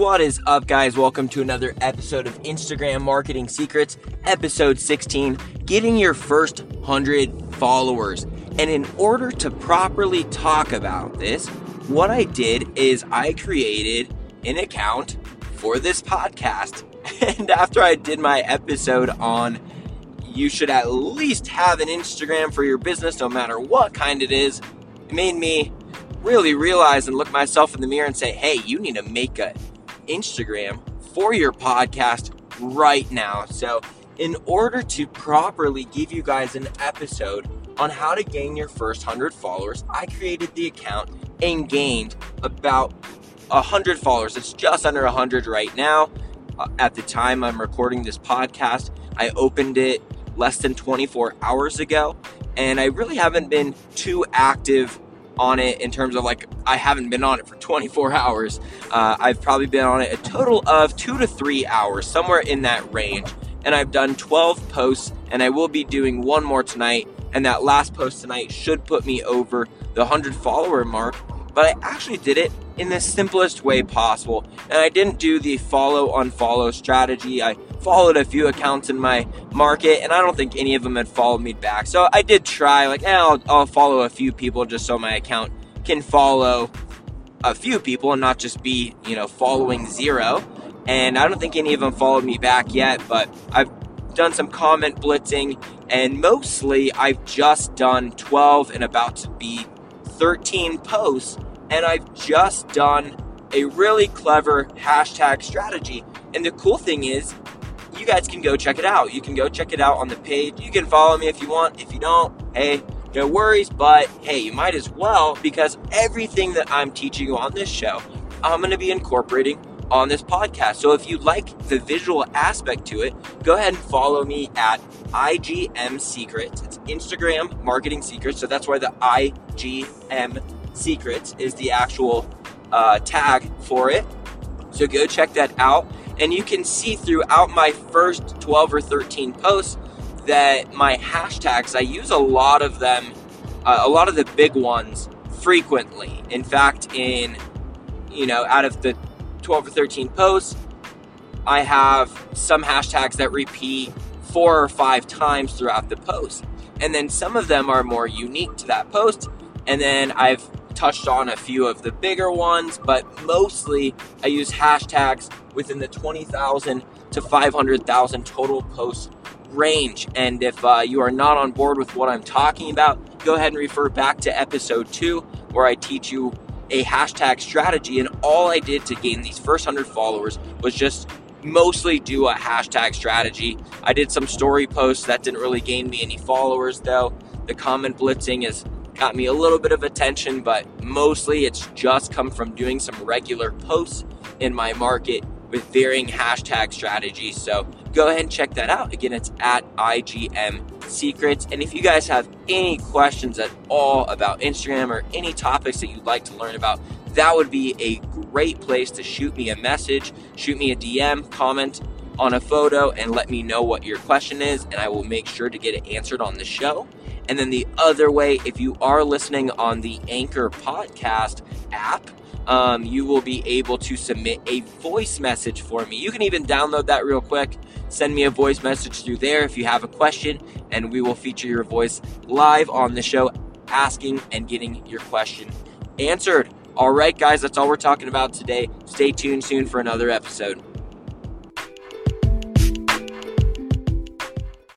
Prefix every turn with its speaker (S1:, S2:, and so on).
S1: What is up, guys? Welcome to another episode of Instagram Marketing Secrets, episode 16 Getting Your First 100 Followers. And in order to properly talk about this, what I did is I created an account for this podcast. And after I did my episode on you should at least have an Instagram for your business, no matter what kind it is, it made me really realize and look myself in the mirror and say, hey, you need to make a Instagram for your podcast right now. So, in order to properly give you guys an episode on how to gain your first 100 followers, I created the account and gained about 100 followers. It's just under 100 right now. Uh, at the time I'm recording this podcast, I opened it less than 24 hours ago, and I really haven't been too active on it in terms of like I haven't been on it for 24 hours. Uh, I've probably been on it a total of two to three hours, somewhere in that range. And I've done 12 posts, and I will be doing one more tonight. And that last post tonight should put me over the 100 follower mark. But I actually did it in the simplest way possible. And I didn't do the follow unfollow strategy. I followed a few accounts in my market, and I don't think any of them had followed me back. So I did try, like, eh, I'll, I'll follow a few people just so my account can follow a few people and not just be, you know, following zero. And I don't think any of them followed me back yet, but I've done some comment blitzing, and mostly I've just done 12 and about to be 13 posts, and I've just done a really clever hashtag strategy. And the cool thing is, you guys can go check it out. You can go check it out on the page. You can follow me if you want. If you don't, hey, no worries. But hey, you might as well because everything that I'm teaching you on this show, I'm going to be incorporating on this podcast. So if you like the visual aspect to it, go ahead and follow me at IGM Secrets. It's Instagram Marketing Secrets. So that's why the IGM Secrets is the actual uh, tag for it. So go check that out. And you can see throughout my first 12 or 13 posts that my hashtags, I use a lot of them, uh, a lot of the big ones frequently. In fact, in, you know, out of the 12 or 13 posts, I have some hashtags that repeat four or five times throughout the post. And then some of them are more unique to that post. And then I've touched on a few of the bigger ones, but mostly I use hashtags within the 20,000 to 500,000 total posts range. And if uh, you are not on board with what I'm talking about, go ahead and refer back to episode two, where I teach you a hashtag strategy. And all I did to gain these first 100 followers was just mostly do a hashtag strategy. I did some story posts that didn't really gain me any followers, though. The comment blitzing is got me a little bit of attention, but mostly it's just come from doing some regular posts in my market with varying hashtag strategies. So go ahead and check that out. Again, it's at IGM Secrets. And if you guys have any questions at all about Instagram or any topics that you'd like to learn about, that would be a great place to shoot me a message, shoot me a DM, comment on a photo, and let me know what your question is, and I will make sure to get it answered on the show. And then the other way, if you are listening on the Anchor podcast app, um, you will be able to submit a voice message for me. You can even download that real quick. Send me a voice message through there if you have a question, and we will feature your voice live on the show, asking and getting your question answered. All right, guys, that's all we're talking about today. Stay tuned soon for another episode.